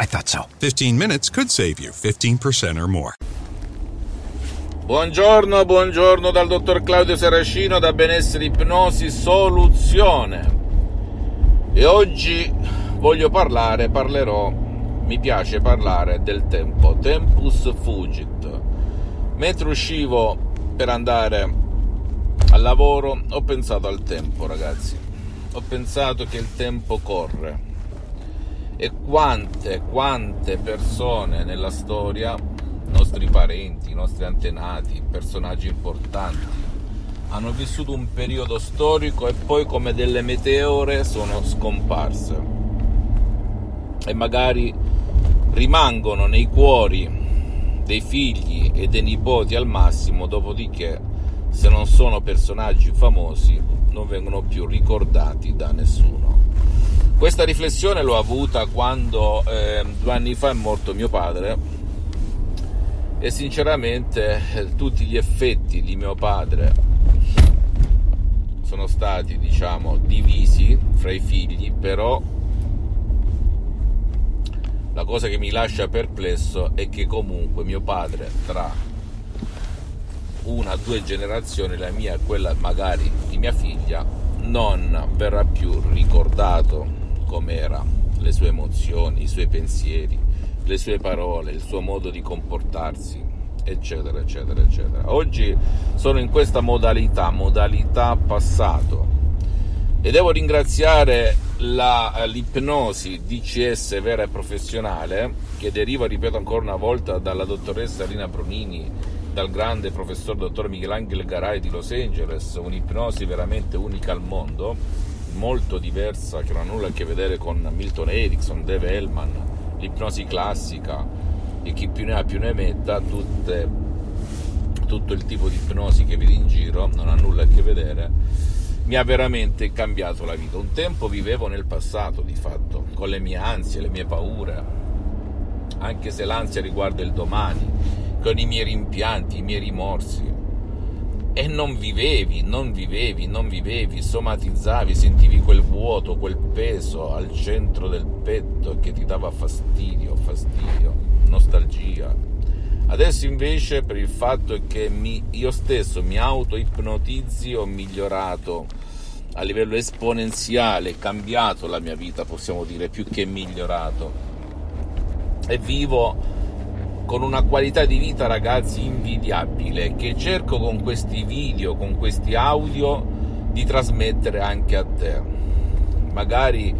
I thought so. 15 minutes could save you 15% or more. Buongiorno, buongiorno dal dottor Claudio Saracino da Benessere Ipnosi Soluzione. E oggi voglio parlare, parlerò, mi piace parlare del tempo, tempus fugit. Mentre uscivo per andare al lavoro ho pensato al tempo, ragazzi. Ho pensato che il tempo corre. E quante, quante persone nella storia nostri parenti, nostri antenati, personaggi importanti, hanno vissuto un periodo storico e poi come delle meteore sono scomparse. E magari rimangono nei cuori dei figli e dei nipoti al massimo, dopodiché se non sono personaggi famosi non vengono più ricordati da nessuno. Questa riflessione l'ho avuta quando eh, due anni fa è morto mio padre e sinceramente eh, tutti gli effetti di mio padre sono stati diciamo divisi fra i figli però la cosa che mi lascia perplesso è che comunque mio padre tra una o due generazioni la mia e quella magari di mia figlia non verrà più ricordato com'era le sue emozioni i suoi pensieri le sue parole, il suo modo di comportarsi, eccetera, eccetera, eccetera. Oggi sono in questa modalità, modalità passato, e devo ringraziare la, l'ipnosi DCS vera e professionale, che deriva, ripeto ancora una volta, dalla dottoressa Rina Bronini, dal grande professor dottor Michelangelo Garay di Los Angeles, un'ipnosi veramente unica al mondo, molto diversa, che non ha nulla a che vedere con Milton Erickson, Dave Hellman, l'ipnosi classica e chi più ne ha più ne metta, tutte, tutto il tipo di ipnosi che vedi in giro non ha nulla a che vedere, mi ha veramente cambiato la vita. Un tempo vivevo nel passato di fatto, con le mie ansie, le mie paure, anche se l'ansia riguarda il domani, con i miei rimpianti, i miei rimorsi. E non vivevi, non vivevi, non vivevi, somatizzavi, sentivi quel vuoto, quel peso al centro del petto che ti dava fastidio, fastidio, nostalgia. Adesso invece per il fatto che mi, io stesso mi auto-ipnotizzi ho migliorato a livello esponenziale, cambiato la mia vita, possiamo dire, più che migliorato. E vivo con una qualità di vita ragazzi invidiabile che cerco con questi video, con questi audio di trasmettere anche a te. Magari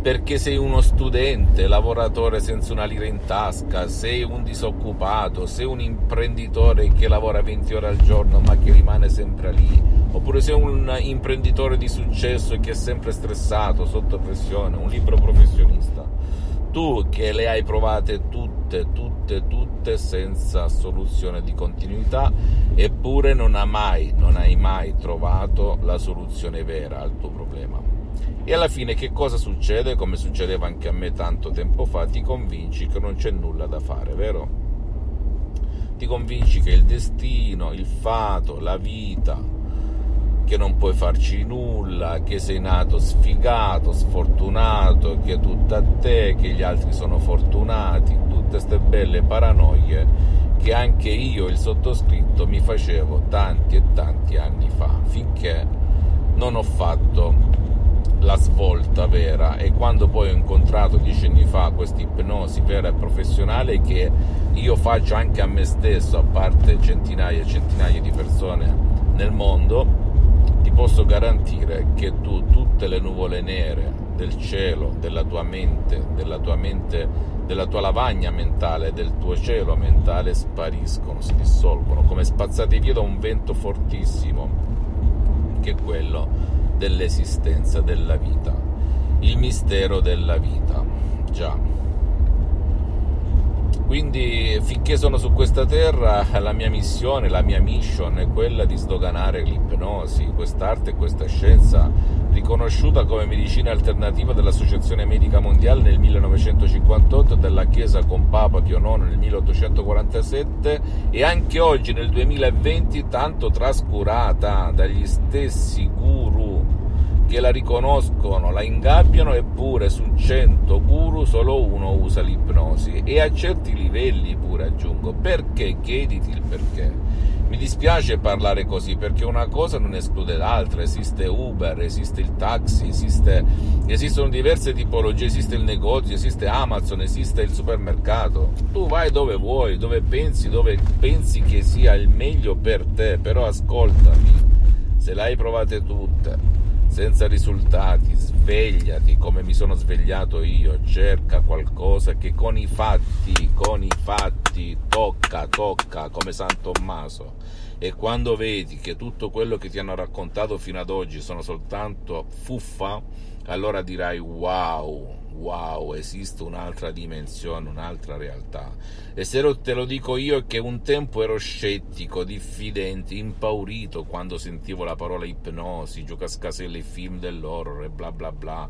perché sei uno studente, lavoratore senza una lira in tasca, sei un disoccupato, sei un imprenditore che lavora 20 ore al giorno ma che rimane sempre lì, oppure sei un imprenditore di successo che è sempre stressato, sotto pressione, un libro professionista. Tu che le hai provate tutte, tutte, tutte senza soluzione di continuità, eppure non hai mai, non hai mai trovato la soluzione vera al tuo problema. E alla fine che cosa succede? Come succedeva anche a me tanto tempo fa, ti convinci che non c'è nulla da fare, vero? Ti convinci che il destino, il fato, la vita, che non puoi farci nulla, che sei nato sfigato, sfortunato, che è tutto a te, che gli altri sono fortunati, tutte queste belle paranoie che anche io, il sottoscritto, mi facevo tanti e tanti anni fa, finché non ho fatto la svolta vera. E quando poi ho incontrato dieci anni fa questa ipnosi vera e professionale che io faccio anche a me stesso, a parte centinaia e centinaia di persone nel mondo, posso garantire che tu tutte le nuvole nere del cielo, della tua mente, della tua mente, della tua lavagna mentale, del tuo cielo mentale spariscono, si dissolvono, come spazzate via da un vento fortissimo, che è quello dell'esistenza, della vita, il mistero della vita, già. Quindi finché sono su questa terra la mia missione, la mia mission è quella di sdoganare l'ipnosi, quest'arte e questa scienza riconosciuta come medicina alternativa dall'Associazione Medica Mondiale nel 1958 e dalla Chiesa con Papa Pio IX nel 1847 e anche oggi nel 2020 tanto trascurata dagli stessi guru che la riconoscono, la ingabbiano, eppure su 100 guru solo uno usa l'ipnosi e a certi livelli pure aggiungo. Perché? Chiediti il perché. Mi dispiace parlare così perché una cosa non esclude l'altra, esiste Uber, esiste il taxi, esiste, esistono diverse tipologie, esiste il negozio, esiste Amazon, esiste il supermercato. Tu vai dove vuoi, dove pensi, dove pensi che sia il meglio per te, però ascoltami, se le hai provate tutte, senza risultati, svegliati come mi sono svegliato io, cerca qualcosa che con i fatti, con i fatti tocca, tocca come San Tommaso. E quando vedi che tutto quello che ti hanno raccontato fino ad oggi sono soltanto fuffa, allora dirai wow, wow, esiste un'altra dimensione, un'altra realtà. E se te lo dico io che un tempo ero scettico, diffidente, impaurito quando sentivo la parola ipnosi, giocascaselle, film dell'horror e bla bla bla,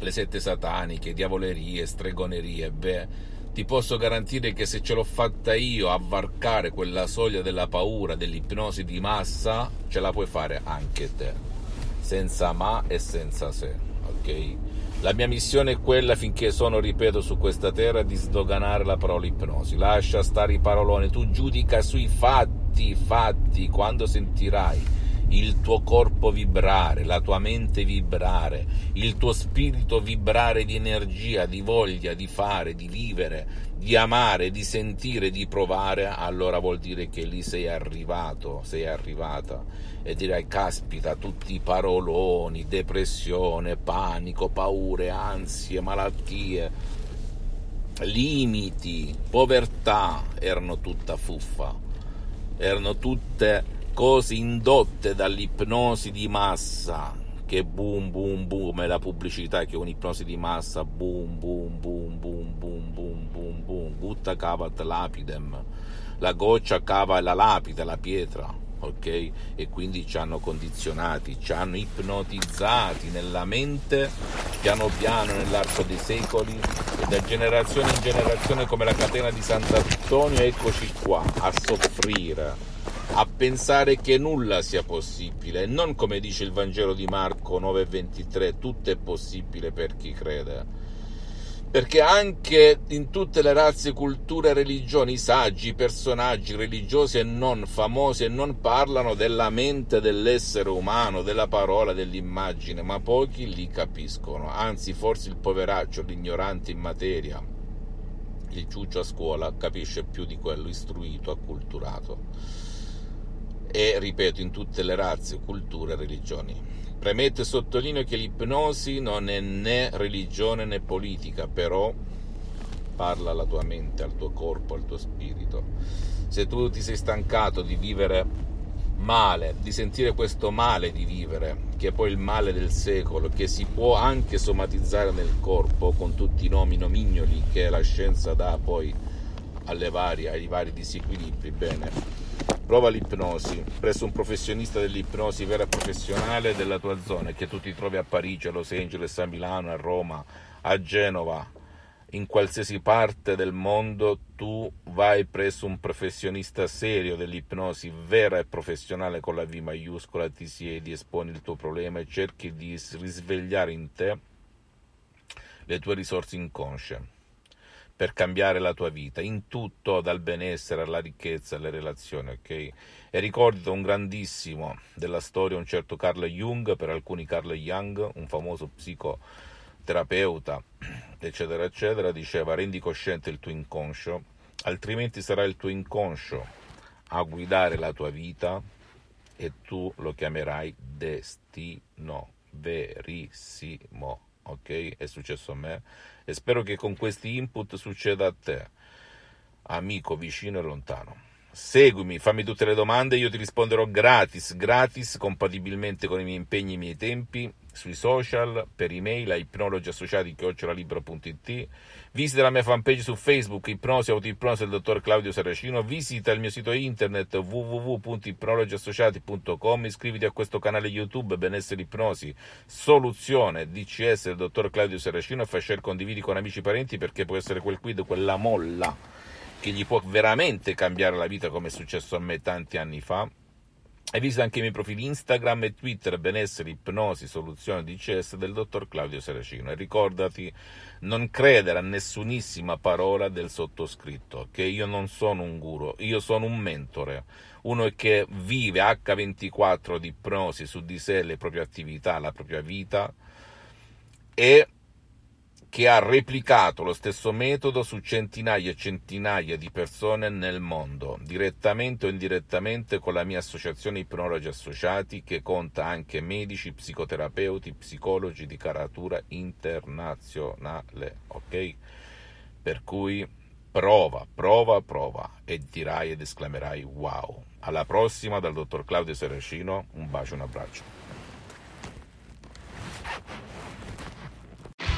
le sette sataniche, diavolerie, stregonerie, beh ti posso garantire che se ce l'ho fatta io a varcare quella soglia della paura, dell'ipnosi di massa, ce la puoi fare anche te, senza ma e senza se, ok? La mia missione è quella, finché sono, ripeto, su questa terra, di sdoganare la parola ipnosi. Lascia stare i paroloni, tu giudica sui fatti, fatti, quando sentirai il tuo corpo vibrare, la tua mente vibrare, il tuo spirito vibrare di energia, di voglia di fare, di vivere, di amare, di sentire, di provare, allora vuol dire che lì sei arrivato, sei arrivata. E dirai caspita, tutti i paroloni, depressione, panico, paure, ansie, malattie, limiti, povertà erano tutta fuffa, erano tutte cose indotte dall'ipnosi di massa che boom boom boom è la pubblicità che è un'ipnosi di massa boom boom boom boom boom boom boom boom gutta cavat lapidem. La goccia cava la lapide la pietra ok? E quindi ci hanno condizionati ci hanno ipnotizzati nella mente piano piano nell'arco dei secoli e da generazione in generazione come la catena di Sant'Antonio eccoci qua a soffrire a pensare che nulla sia possibile non come dice il Vangelo di Marco 9:23, tutto è possibile per chi crede. Perché anche in tutte le razze, culture e religioni i saggi, personaggi religiosi e non famosi e non parlano della mente dell'essere umano, della parola, dell'immagine, ma pochi li capiscono. Anzi, forse il poveraccio, l'ignorante in materia, il ciuccio a scuola capisce più di quello istruito, acculturato e, ripeto, in tutte le razze, culture e religioni. Premetto e sottolineo che l'ipnosi non è né religione né politica, però parla alla tua mente, al tuo corpo, al tuo spirito. Se tu ti sei stancato di vivere male, di sentire questo male di vivere, che è poi il male del secolo, che si può anche somatizzare nel corpo con tutti i nomi nomignoli che la scienza dà poi varie, ai vari disequilibri, bene, Prova l'ipnosi presso un professionista dell'ipnosi vera professionale della tua zona, che tu ti trovi a Parigi, a Los Angeles, a Milano, a Roma, a Genova, in qualsiasi parte del mondo tu vai presso un professionista serio dell'ipnosi vera e professionale con la V maiuscola, ti siedi, esponi il tuo problema e cerchi di risvegliare in te le tue risorse inconsce per cambiare la tua vita, in tutto, dal benessere alla ricchezza, alle relazioni, ok? E ricordo un grandissimo della storia, un certo Carl Jung, per alcuni Carl Jung, un famoso psicoterapeuta, eccetera, eccetera, diceva rendi cosciente il tuo inconscio, altrimenti sarà il tuo inconscio a guidare la tua vita e tu lo chiamerai destino verissimo, ok? È successo a me e spero che con questi input succeda a te, amico vicino e lontano. Seguimi, fammi tutte le domande, io ti risponderò gratis, gratis, compatibilmente con i miei impegni e i miei tempi sui social, per email a ipnologiassociati.it, visita la mia fanpage su Facebook, Ipnosi Autoipnosi del dottor Claudio Saracino, visita il mio sito internet www.ipnologiassociati.com, iscriviti a questo canale YouTube Benessere Ipnosi, Soluzione DCS del dottor Claudio Saracino e fai share, condividi con amici e parenti perché può essere quel quid, quella molla che gli può veramente cambiare la vita come è successo a me tanti anni fa hai visto anche i miei profili Instagram e Twitter, benessere, ipnosi, soluzione DCS del dottor Claudio Seracino. E ricordati, non credere a nessunissima parola del sottoscritto, che io non sono un guru, io sono un mentore, uno che vive H24 di ipnosi su di sé, le proprie attività, la propria vita e che ha replicato lo stesso metodo su centinaia e centinaia di persone nel mondo, direttamente o indirettamente con la mia associazione Ipnologi Associati che conta anche medici, psicoterapeuti, psicologi di caratura internazionale, ok? Per cui prova, prova, prova e dirai ed esclamerai wow. Alla prossima dal dottor Claudio Seracino, un bacio, un abbraccio.